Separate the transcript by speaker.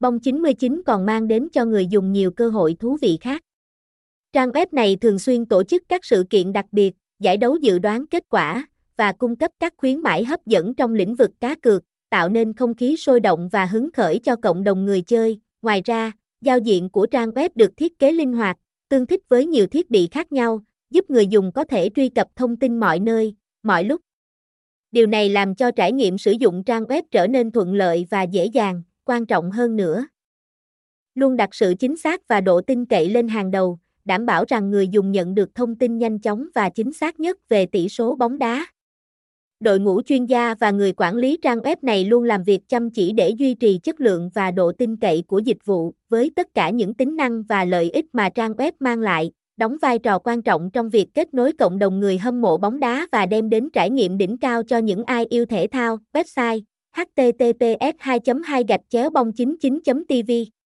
Speaker 1: Bong 99 còn mang đến cho người dùng nhiều cơ hội thú vị khác. Trang web này thường xuyên tổ chức các sự kiện đặc biệt, giải đấu dự đoán kết quả và cung cấp các khuyến mãi hấp dẫn trong lĩnh vực cá cược, tạo nên không khí sôi động và hứng khởi cho cộng đồng người chơi. Ngoài ra, giao diện của trang web được thiết kế linh hoạt, tương thích với nhiều thiết bị khác nhau, giúp người dùng có thể truy cập thông tin mọi nơi, mọi lúc. Điều này làm cho trải nghiệm sử dụng trang web trở nên thuận lợi và dễ dàng, quan trọng hơn nữa. Luôn đặt sự chính xác và độ tin cậy lên hàng đầu, đảm bảo rằng người dùng nhận được thông tin nhanh chóng và chính xác nhất về tỷ số bóng đá. Đội ngũ chuyên gia và người quản lý trang web này luôn làm việc chăm chỉ để duy trì chất lượng và độ tin cậy của dịch vụ, với tất cả những tính năng và lợi ích mà trang web mang lại, đóng vai trò quan trọng trong việc kết nối cộng đồng người hâm mộ bóng đá và đem đến trải nghiệm đỉnh cao cho những ai yêu thể thao. Website https 2 2 gạch chéo bong 99 tv